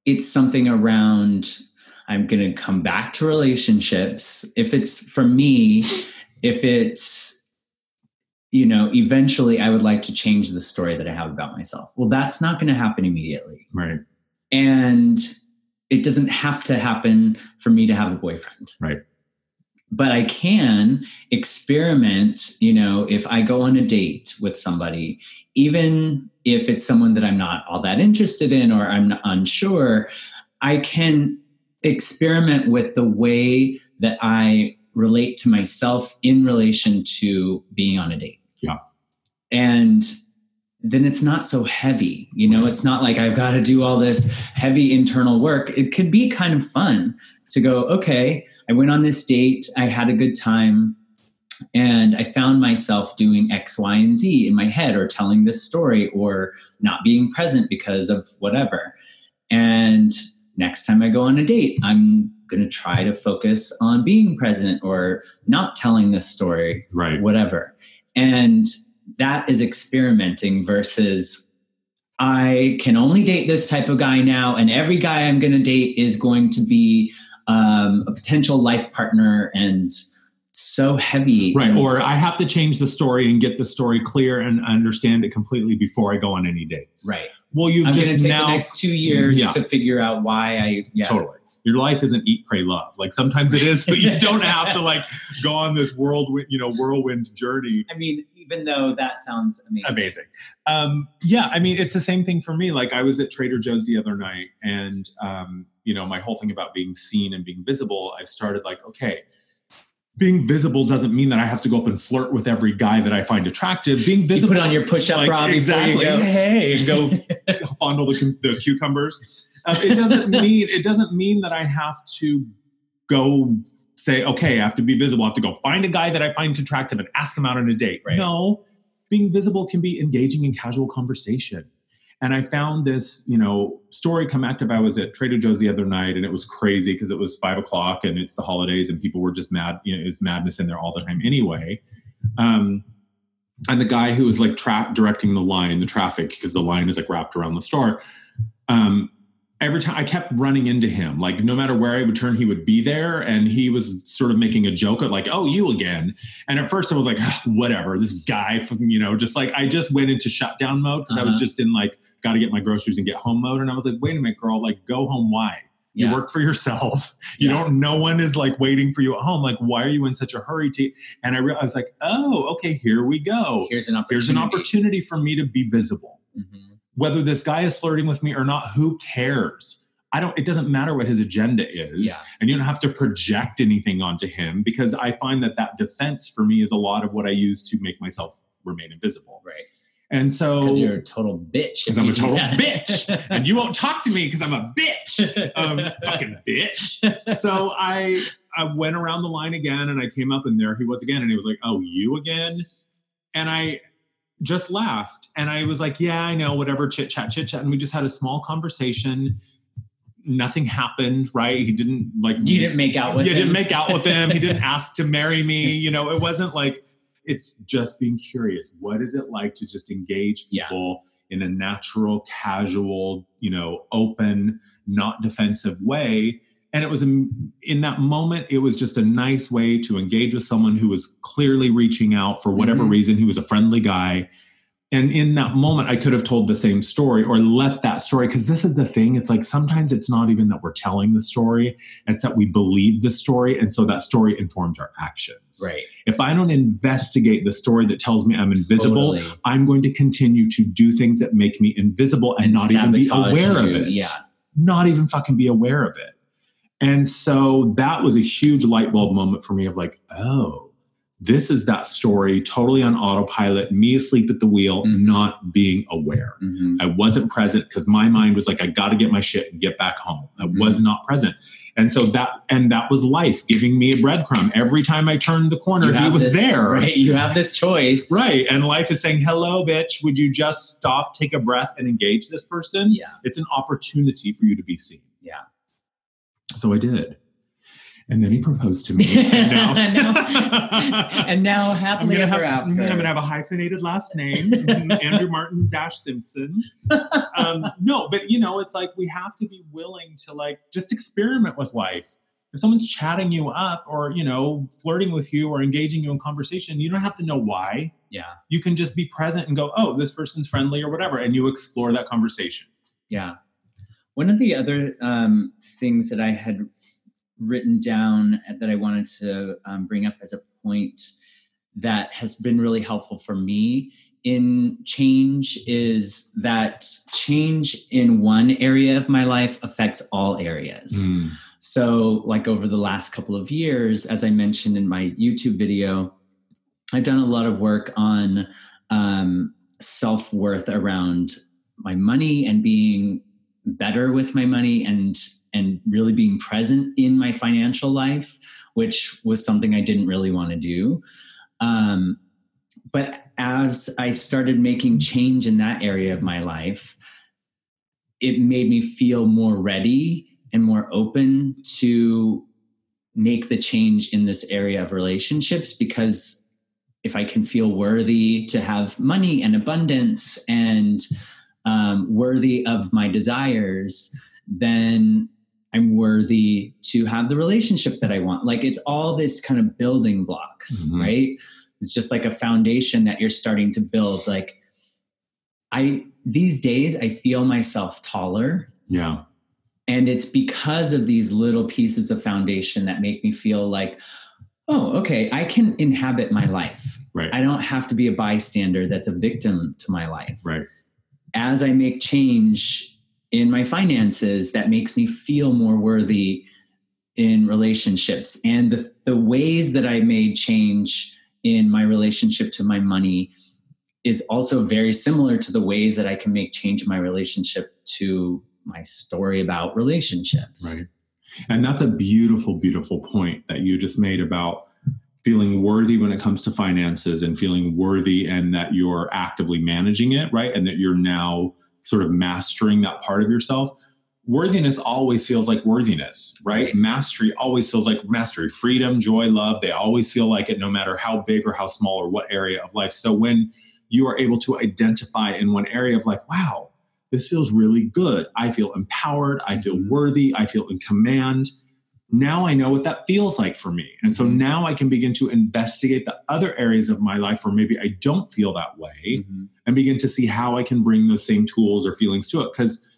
it's something around I'm going to come back to relationships if it's for me if it's you know eventually I would like to change the story that I have about myself. Well that's not going to happen immediately
Right.
and it doesn't have to happen for me to have a boyfriend.
Right.
But I can experiment, you know, if I go on a date with somebody, even if it's someone that I'm not all that interested in or I'm unsure, I can experiment with the way that I relate to myself in relation to being on a date.
Yeah.
And then it's not so heavy. You know, it's not like I've got to do all this heavy internal work. It could be kind of fun to go, okay, I went on this date, I had a good time, and I found myself doing X, Y, and Z in my head, or telling this story, or not being present because of whatever. And next time I go on a date, I'm going to try to focus on being present or not telling this story,
Right.
whatever. And that is experimenting versus I can only date this type of guy now, and every guy I'm going to date is going to be um, a potential life partner and so heavy.
Right. Or I have to change the story and get the story clear and understand it completely before I go on any dates.
right.
Well, you've
I'm going
just
to take
now
the next two years
Yeah.
to figure out why I yeah.
totally. Your life isn't eat, pray, love. Like sometimes it is, but you *laughs* don't have to like go on this whirlwind, you know, whirlwind journey.
I mean, even though that sounds amazing.
Amazing. Um, yeah, I mean, it's the same thing for me. Like I was at Trader Joe's the other night, and um, you know, my whole thing about being seen and being visible, I've started like, okay, being visible doesn't mean that I have to go up and flirt with every guy that I find attractive. Being
You
visible,
put on your push-up
like,
bra you
exactly.
go.
Hey, and go *laughs* fondle the, the cucumbers. Um, it doesn't *laughs* mean it doesn't mean that I have to go say, okay, I have to be visible. I have to go find a guy that I find attractive and ask him out on a date.
Right.
No, being visible can be engaging in casual conversation. And I found this, you know, story come active. I was at Trader Joe's the other night, and it was crazy because it was five o'clock and it's the holidays, and people were just mad. You know, it's madness in there all the time anyway. Um, and the guy who was like tra- directing the line, the traffic, because the line is like wrapped around the store. Um, every time I kept running into him, like no matter where I would turn, he would be there, and he was sort of making a joke of like, "Oh, you again." And at first, I was like, "Ah, "Whatever, this guy," from you know, just like I just went into shutdown mode because I was
Uh-huh.
just in like, got to get my groceries and get home mode, and I was like, "Wait a minute, girl, like go home. Why?" You
Yeah.
work for yourself. *laughs* You
Yeah.
don't. No one is like waiting for you at home. Like, why are you in such a hurry to? And I, re- I was like, oh, okay, here we go.
Here's an opportunity.
Here's an opportunity for me to be visible.
Mhm.
Whether this guy is flirting with me or not, who cares? I don't. It doesn't matter what his agenda is,
Yeah.
and you don't have to project anything onto him because I find that that defense for me is a lot of what I use to make myself remain invisible.
Right.
And so,
Because you're a total bitch.
because I'm a total *laughs* bitch, and you won't talk to me because I'm a bitch um, fucking bitch. So I I went around the line again and I came up and there he was again and he was like, "Oh, you again?" And I just laughed and I was like, "Yeah, I know, whatever, chit chat, chit chat." And we just had a small conversation. Nothing happened, right? He didn't like
You didn't make out with
yeah,
him.
didn't make out with him. He didn't *laughs* ask to marry me. You know, it wasn't like it's just being curious. What is it like to just engage
Yeah.
people in a natural, casual, you know, open, not defensive way? And it was a, in that moment, it was just a nice way to engage with someone who was clearly reaching out for whatever
Mhm.
reason. He was a friendly guy. And in that moment, I could have told the same story or let that story, because this is the thing. It's like sometimes it's not even that we're telling the story, it's that we believe the story. And so that story informs our actions.
Right.
If I don't investigate the story that tells me I'm invisible,
Totally.
I'm going to continue to do things that make me invisible and,
And
not even be aware of it.
yeah.
Not even fucking be aware of it. And so that was a huge light bulb moment for me of like, oh, this is that story totally on autopilot, me asleep at the wheel,
Mhm.
not being aware.
Mhm.
I wasn't present because my mind was like, I got to get my shit and get back home. I
Mhm.
was not present. And so that, and that was life giving me a breadcrumb. Every time I turned the corner, he was
this-
there.
Right. You have this choice.
Right. And life is saying, hello, bitch. Would you just stop, take a breath, and engage this person?
Yeah.
It's an opportunity for you to be seen.
Yeah.
So I did. And then he proposed to me. And *laughs* now, *laughs*
And now
I'm
happily
gonna, have,
ever
I'm gonna have a hyphenated last name, *laughs* Andrew Martin Dash Simpson. Um, no, but you know, it's like we have to be willing to like just experiment with life. If someone's chatting you up or you know flirting with you or engaging you in conversation, you don't have to know why.
yeah.
You can just be present and go, "Oh, this person's friendly" or whatever, and you explore that conversation.
Yeah. One of the other um, things that I had written down that I wanted to um, bring up as a point that has been really helpful for me in change is that change in one area of my life affects all areas. Mm. So, like over the last couple of years, as I mentioned in my YouTube video, I've done a lot of work on um, self worth around my money and being better with my money and and really being present in my financial life, which was something I didn't really want to do. Um, but as I started making change in that area of my life, it made me feel more ready and more open to make the change in this area of relationships because if I can feel worthy to have money and abundance and um, worthy of my desires, then I'm worthy to have the relationship that I want. Like it's all this kind of building blocks, mm-hmm. right? It's just like a foundation that you're starting to build. Like I these days I feel myself taller.
Yeah.
And it's because of these little pieces of foundation that make me feel like, oh, okay, I can inhabit my life.
Right.
I don't have to be a bystander that's a victim to my life.
Right.
As I make change in my finances that makes me feel more worthy in relationships. And the, the ways that i made change in my relationship to my money is also very similar to the ways that i can make change in my relationship to my story about relationships.
Right. And that's a beautiful beautiful point that you just made about feeling worthy when it comes to finances and feeling worthy and that you're actively managing it right and that you're now sort of mastering that part of yourself worthiness always feels like worthiness, right? Mastery always feels like mastery, freedom, joy, love. They always feel like it no matter how big or how small or what area of life. So when you are able to identify in one area of like, wow, this feels really good. I feel empowered. I feel mm-hmm. worthy. I feel in command now I know what that feels like for me. And so mm-hmm. now I can begin to investigate the other areas of my life where maybe I don't feel that way mm-hmm. and begin to see how I can bring those same tools or feelings to it. Because,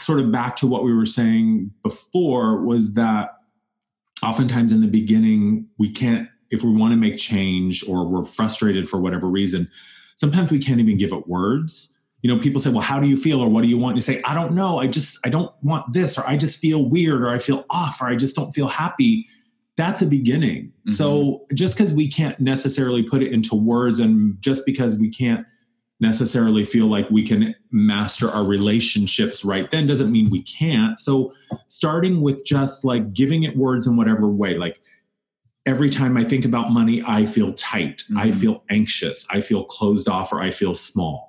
sort of back to what we were saying before, was that oftentimes in the beginning, we can't, if we want to make change or we're frustrated for whatever reason, sometimes we can't even give it words you know people say well how do you feel? or what do you want? And you say i don't know. I just i don't want this or i just feel weird or i feel off or i just don't feel happy. That's a beginning. Mm-hmm. so just because we can't necessarily put it into words and just because we can't necessarily feel like we can master our relationships right then doesn't mean we can't. So starting with just like giving it words in whatever way like every time i think about money i feel tight. Mm-hmm. i feel anxious. I feel closed off or i feel small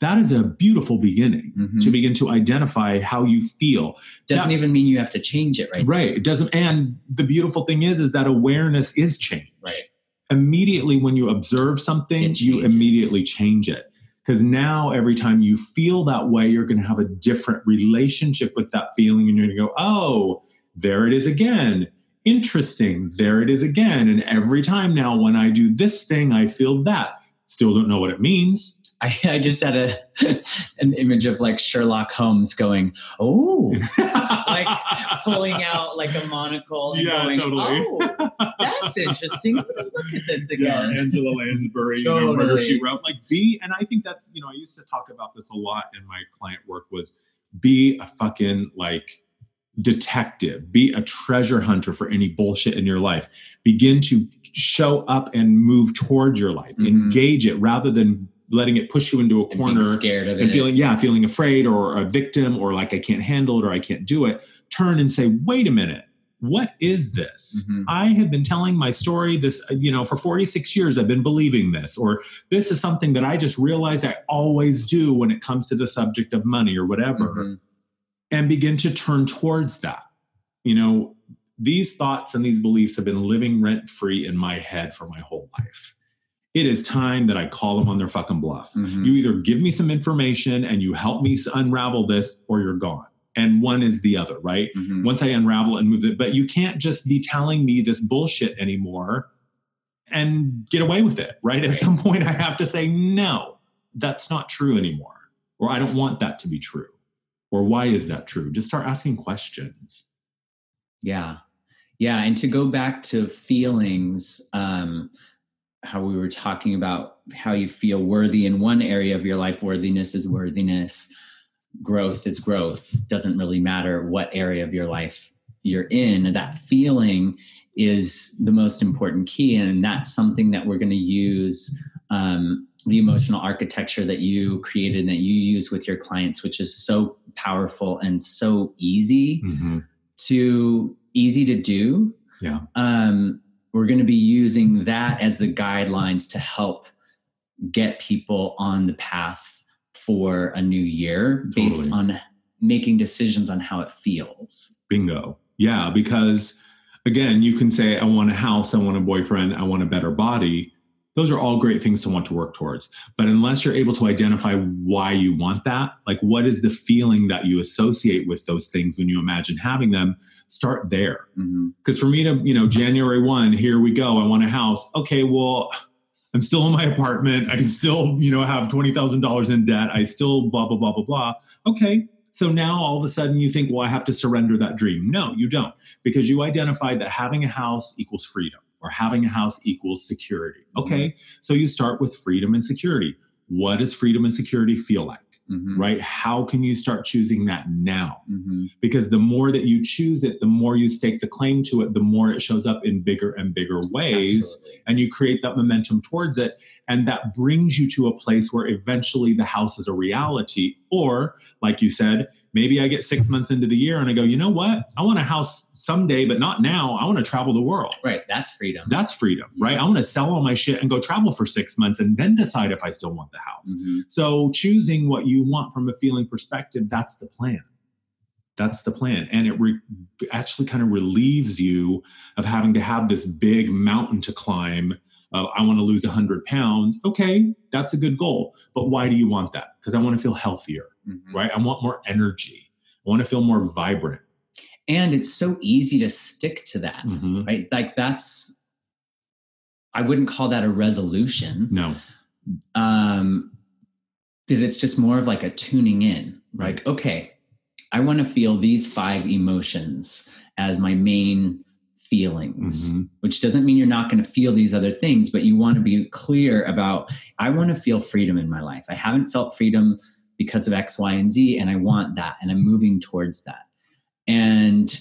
that is a beautiful beginning mm-hmm. to begin to identify how you feel.
Doesn't
that,
even mean you have to change it right?
Right it doesn't and the beautiful thing is is that awareness is change.
Right.
Immediately when you observe something you immediately change it. Because now every time you feel that way you're going to have a different relationship with that feeling and you're going to go oh there it is again. Interesting there it is again. And every time now when i do this thing i feel that. Still don't know what it means
I, I just had a *laughs* an image of like Sherlock Holmes going, oh, *laughs* like pulling out like a monocle and yeah, going, totally. oh, that's interesting. Look at this again.
Yeah, Angela Lansbury, totally. you know, she wrote. Like be, and I think that's you know I used to talk about this a lot in my client work was be a fucking like detective, be a treasure hunter for any bullshit in your life. Begin to show up and move towards your life, mm-hmm. engage it rather than letting it push you into a corner
scared of
and feeling yeah feeling afraid or a victim or like i can't handle it or i can't do it turn and say wait a minute. What is this? Mm-hmm. i have been telling my story this you know for 46 years i've been believing this or this is something that i just realized i always do when it comes to the subject of money or whatever mm-hmm. and begin to turn towards that. You know these thoughts and these beliefs have been living rent free in my head for my whole life it is time that I call them on their fucking bluff. Mm-hmm. You either give me some information and you help me unravel this, or you're gone. And one is the other, right? Mm-hmm. Once I unravel and move it, but you can't just be telling me this bullshit anymore and get away with it, right? right? At some point, I have to say, no, that's not true anymore, or I don't want that to be true. or why is that true just start asking questions
yeah yeah and to go back to feelings um how we were talking about how you feel worthy in one area of your life. Worthiness is worthiness. Growth is growth. Doesn't really matter what area of your life you're in. That feeling is the most important key and that's something that we're going to use um, the emotional architecture that you created and that you use with your clients which is so powerful and so easy mm-hmm. to easy to do.
Yeah.
Um, we're going to be using that as the guidelines to help get people on the path for a new year totally. based on making decisions on how it feels
bingo yeah, because again, you can say, I want a house, I want a boyfriend, I want a better body. Those are all great things to want to work towards. But unless you're able to identify why you want that, like what is the feeling that you associate with those things when you imagine having them, start there. Because mm-hmm. for me to, you know, January 1, here we go, I want a house. Okay, well, I'm still in my apartment. I still, you know, have $20,000 in debt. I still blah, blah, blah, blah, blah. Okay, so now all of a sudden you think, well, I have to surrender that dream. No, you don't, because you identified that having a house equals freedom or having a house equals security. Okay, mm-hmm. so you start with freedom and security. What does freedom and security feel like? Mm-hmm. right? How can you start choosing that now? Mm-hmm. Because the more that you choose it, the more you stake the claim to it, the more it shows up in bigger and bigger ways. Absolutely. And you create that momentum towards it. And that brings you to a place where eventually the house is a reality. Or, like you said, maybe I get six months into the year and I go, you know what? I want a house someday, but not now. I want to travel the world.
Right. That's freedom.
That's freedom, right? I want to sell all my shit and go travel for six months and then decide if I still want the house. Mm-hmm. So choosing what you want from a feeling perspective, that's the plan. That's the plan. And it re- actually kind of relieves you of having to have this big mountain to climb uh, I want to lose 100 pounds. Okay, that's a good goal. But why do you want that? Because I want to feel healthier, mm-hmm. right? I want more energy. I want to feel more vibrant.
And it's so easy to stick to that, mm-hmm. right? Like that's, I wouldn't call that a resolution.
No.
Um, it's just more of like a tuning in. Right. Like, okay, I want to feel these five emotions as my main feelings, mm-hmm. which doesn't mean you're not going to feel these other things, but you want to be clear about, I want to feel freedom in my life. I haven't felt freedom because of X, Y, and Z, and I want that, and I'm moving towards that. And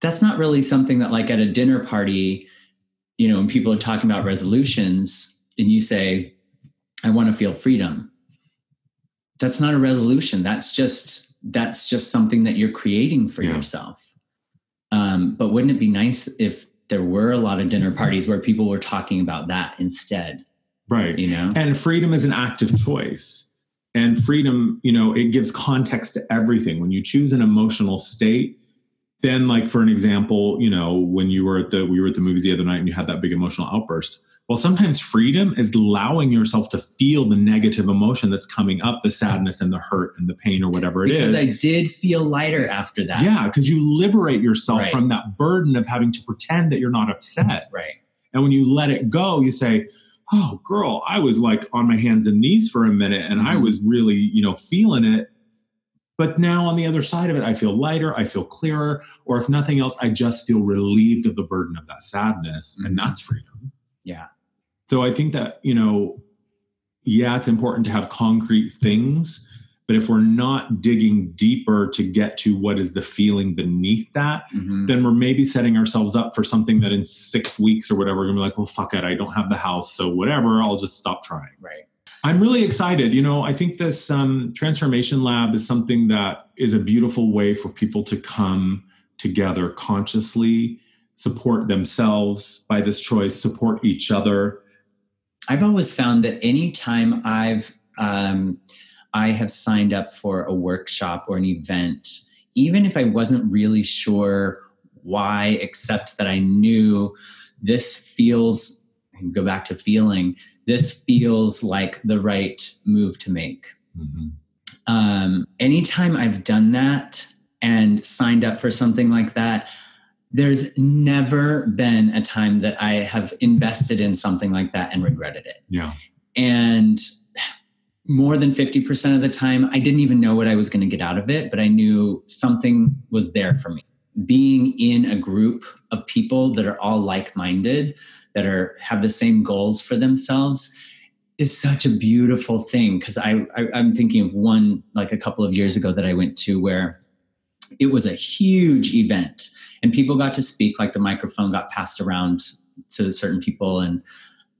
that's not really something that, like, at a dinner party, you know, when people are talking about resolutions, and you say, I want to feel freedom. That's not a resolution. That's just that's just something that you're creating for yeah. yourself um, but wouldn't it be nice if there were a lot of dinner parties where people were talking about that instead?
Right.
You know,
and freedom is an active choice. And freedom, you know, it gives context to everything. When you choose an emotional state, then like for an example, you know, when you were at the we were at the movies the other night and you had that big emotional outburst, well, sometimes freedom is allowing yourself to feel the negative emotion that's coming up, the sadness and the hurt and the pain or whatever it
because
is.
Because I did feel lighter after that.
Yeah, because you liberate yourself right. from that burden of having to pretend that you're not upset. *laughs*
Right.
And when you let it go, you say, Oh, girl, I was like on my hands and knees for a minute and mm-hmm. I was really, you know, feeling it. But now on the other side of it, I feel lighter, I feel clearer, or if nothing else, I just feel relieved of the burden of that sadness. Mm-hmm. And that's freedom.
Yeah.
So I think that, you know, yeah, it's important to have concrete things, but if we're not digging deeper to get to what is the feeling beneath that, mm-hmm. then we're maybe setting ourselves up for something that in six weeks or whatever, we're gonna be like, well, fuck it, I don't have the house. So whatever, I'll just stop trying.
Right.
I'm really excited. You know, I think this um, transformation lab is something that is a beautiful way for people to come together consciously, support themselves by this choice, support each other,
I've always found that anytime I've um, I have signed up for a workshop or an event, even if I wasn't really sure why, except that I knew this feels, go back to feeling, this feels like the right move to make. Mm-hmm. Um, anytime I've done that and signed up for something like that, there's never been a time that I have invested in something like that and regretted it.
Yeah.
And more than 50% of the time, I didn't even know what I was going to get out of it, but I knew something was there for me. Being in a group of people that are all like minded, that are have the same goals for themselves is such a beautiful thing because I, I i'm thinking of one like a couple of years ago that i went to where it was a huge event and people got to speak like the microphone got passed around to certain people. And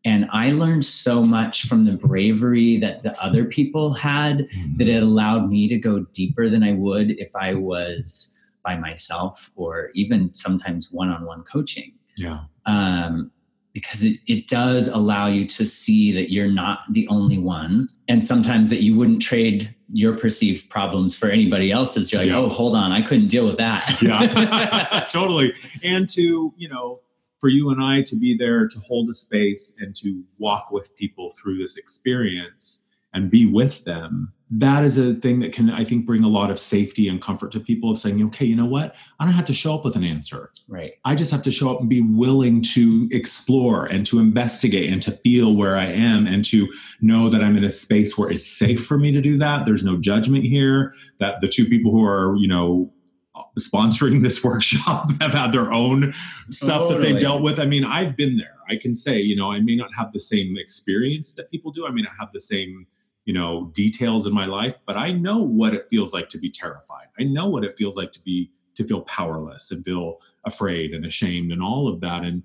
and i learned so much from the bravery that the other people had mm-hmm. that it allowed me to go deeper than i would if i was by myself or even sometimes one-on-one coaching.
Yeah.
Um, because it, it does allow you to see that you're not the only one. And sometimes that you wouldn't trade your perceived problems for anybody else's. You're like yeah. oh hold on i couldn't deal with that.
Yeah. *laughs* *laughs* Totally. And to you know for you and i to be there to hold a space and to walk with people through this experience and be with them that is a thing that can i think bring a lot of safety and comfort to people of saying okay you know what? I don't have to show up with an answer.
Right.
I just have to show up and be willing to explore and to investigate and to feel where i am and to know that i'm in a space where it's safe for me to do that. There's no judgment here that the two people who are you know sponsoring this *laughs* workshop have had their own stuff totally. that they've dealt with. I mean i've been there. I can say you know i may not have the same experience that people do. I may not have the same you know details in my life but i know what it feels like to be terrified. I know what it feels like to be to feel powerless and feel afraid and ashamed and all of that. And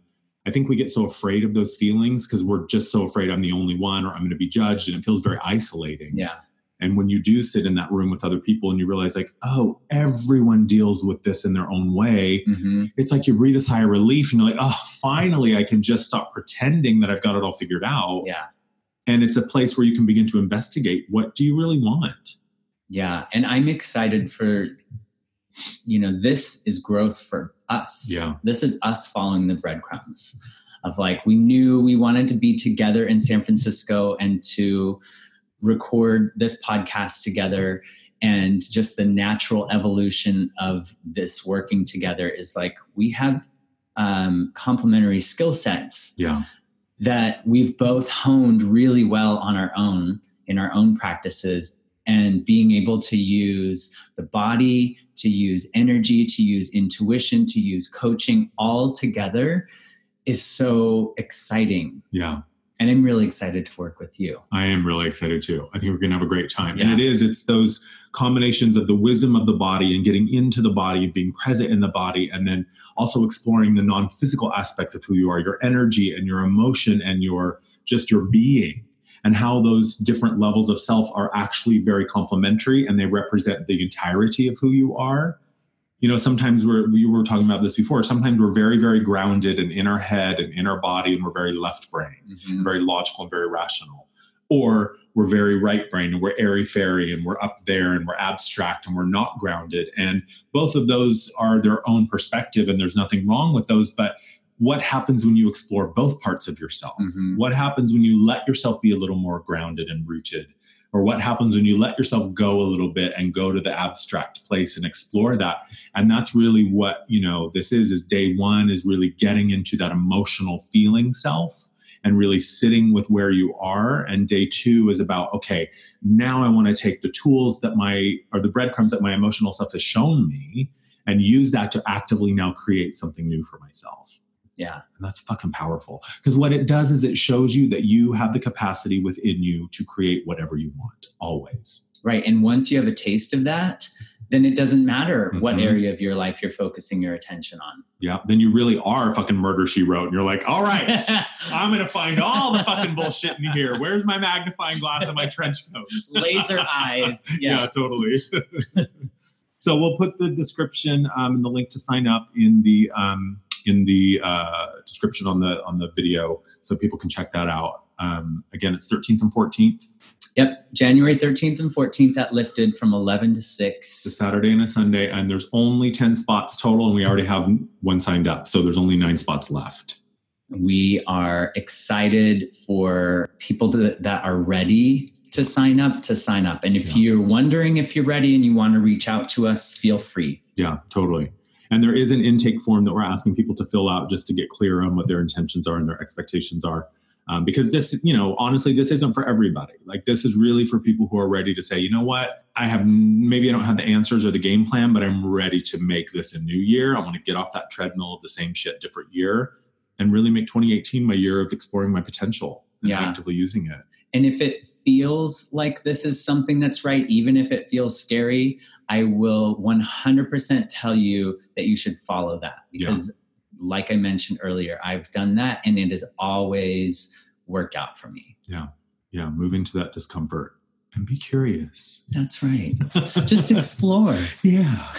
i think we get so afraid of those feelings because we're just so afraid i'm the only one or i'm going to be judged and it feels very isolating.
Yeah.
And when you do sit in that room with other people and you realize like oh everyone deals with this in their own way mm-hmm. it's like you breathe a sigh of relief and you're like oh finally i can just stop pretending that i've got it all figured out.
Yeah
and it's a place where you can begin to investigate what do you really want?
Yeah and i'm excited for you know this is growth for us.
Yeah.
This is us following the breadcrumbs of like we knew we wanted to be together in san francisco and to record this podcast together. And just the natural evolution of this working together is like we have um, complementary skill sets
yeah
that we've both honed really well on our own in our own practices and being able to use the body to use energy to use intuition to use coaching all together is so exciting.
Yeah
and I'm really excited to work with you.
I am really excited too. I think we're going to have a great time. Yeah. And it is, it's those combinations of the wisdom of the body and getting into the body and being present in the body, and then also exploring the non physical aspects of who you are, your energy and your emotion and your just your being, and how those different levels of self are actually very complementary and they represent the entirety of who you are you know sometimes we're we were talking about this before sometimes we're very very grounded and in our head and in our body and we're very left brain mm-hmm. very logical and very rational or we're very right brain and we're airy fairy and we're up there and we're abstract and we're not grounded and both of those are their own perspective and there's nothing wrong with those but what happens when you explore both parts of yourself mm-hmm. what happens when you let yourself be a little more grounded and rooted or what happens when you let yourself go a little bit and go to the abstract place and explore that. And that's really what you know this is is day one is really getting into that emotional feeling self and really sitting with where you are. And day two is about okay now i want to take the tools that my or the breadcrumbs that my emotional self has shown me and use that to actively now create something new for myself
yeah.
And that's fucking powerful. Because what it does is it shows you that you have the capacity within you to create whatever you want, always.
Right. And once you have a taste of that, then it doesn't matter mm-hmm. what area of your life you're focusing your attention on.
Yeah. Then you really are fucking murder she wrote. And you're like, all right, *laughs* I'm going to find all the fucking bullshit in here. Where's my magnifying glass and my trench coat? *laughs*
Laser eyes. *laughs* Yeah,
yeah totally. so we'll put the description um, and the link to sign up in the um, in the uh, description on the on the video, so people can check that out. Um, again, it's 13th and 14th.
Yep, January 13th and 14th that lifted from 11 to 6.
A Saturday and a Sunday, and there's only 10 spots total, and we already have one signed up, so there's only nine spots left.
We are excited for people to, that are ready to sign up to sign up. And if yeah. you're wondering if you're ready and you want to reach out to us, feel free.
Yeah, totally. And there is an intake form that we're asking people to fill out just to get clear on what their intentions are and their expectations are. um, because this, you know, honestly, this isn't for everybody. Like this is really for people who are ready to say, you know what, I have maybe I don't have the answers or the game plan, but I'm ready to make this a new year. I want to get off that treadmill of the same shit, different year, and really make 2018 my year of exploring my potential and
Yeah.
actively using it.
And if it feels like this is something that's right, even if it feels scary, I will 100% tell you that you should follow that because, like I mentioned earlier, I've done that and it has always worked out for me. Yeah.
Yeah, move into that discomfort and be curious.
That's right. *laughs* Just explore.
Yeah. *laughs*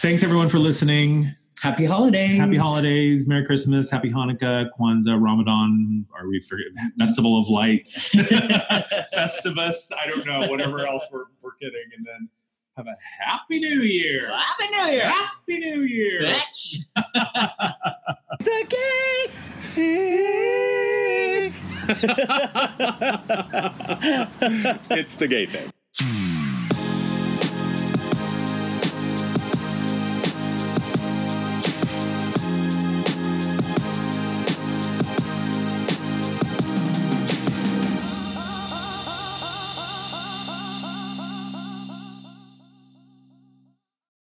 Thanks everyone for listening.
Happy holidays.
Happy holidays, Merry Christmas, Happy Hanukkah, Kwanzaa, Ramadan. Are we forget Festival of Lights, *laughs* Festivus? I don't know. Whatever else we're we're getting, and then have a Happy New Year.
Happy New Year.
Happy New Year.
Bitch. *laughs*
The gay. *laughs*
it's the gay thing.